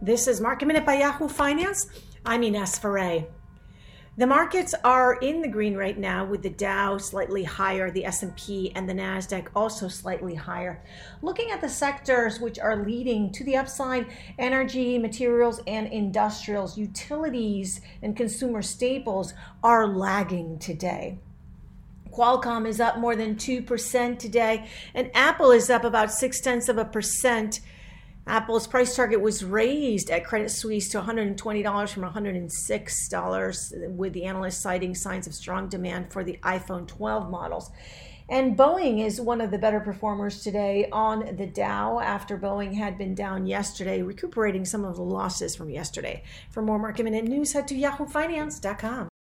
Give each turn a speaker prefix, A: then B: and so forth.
A: This is Market Minute by Yahoo Finance. I'm Ines Ferre. The markets are in the green right now with the Dow slightly higher, the S&P and the Nasdaq also slightly higher. Looking at the sectors which are leading to the upside, energy, materials and industrials, utilities and consumer staples are lagging today. Qualcomm is up more than 2% today, and Apple is up about six tenths of a percent Apple's price target was raised at Credit Suisse to $120 from $106, with the analyst citing signs of strong demand for the iPhone 12 models. And Boeing is one of the better performers today on the Dow after Boeing had been down yesterday, recuperating some of the losses from yesterday. For more market minute news, head to yahoofinance.com.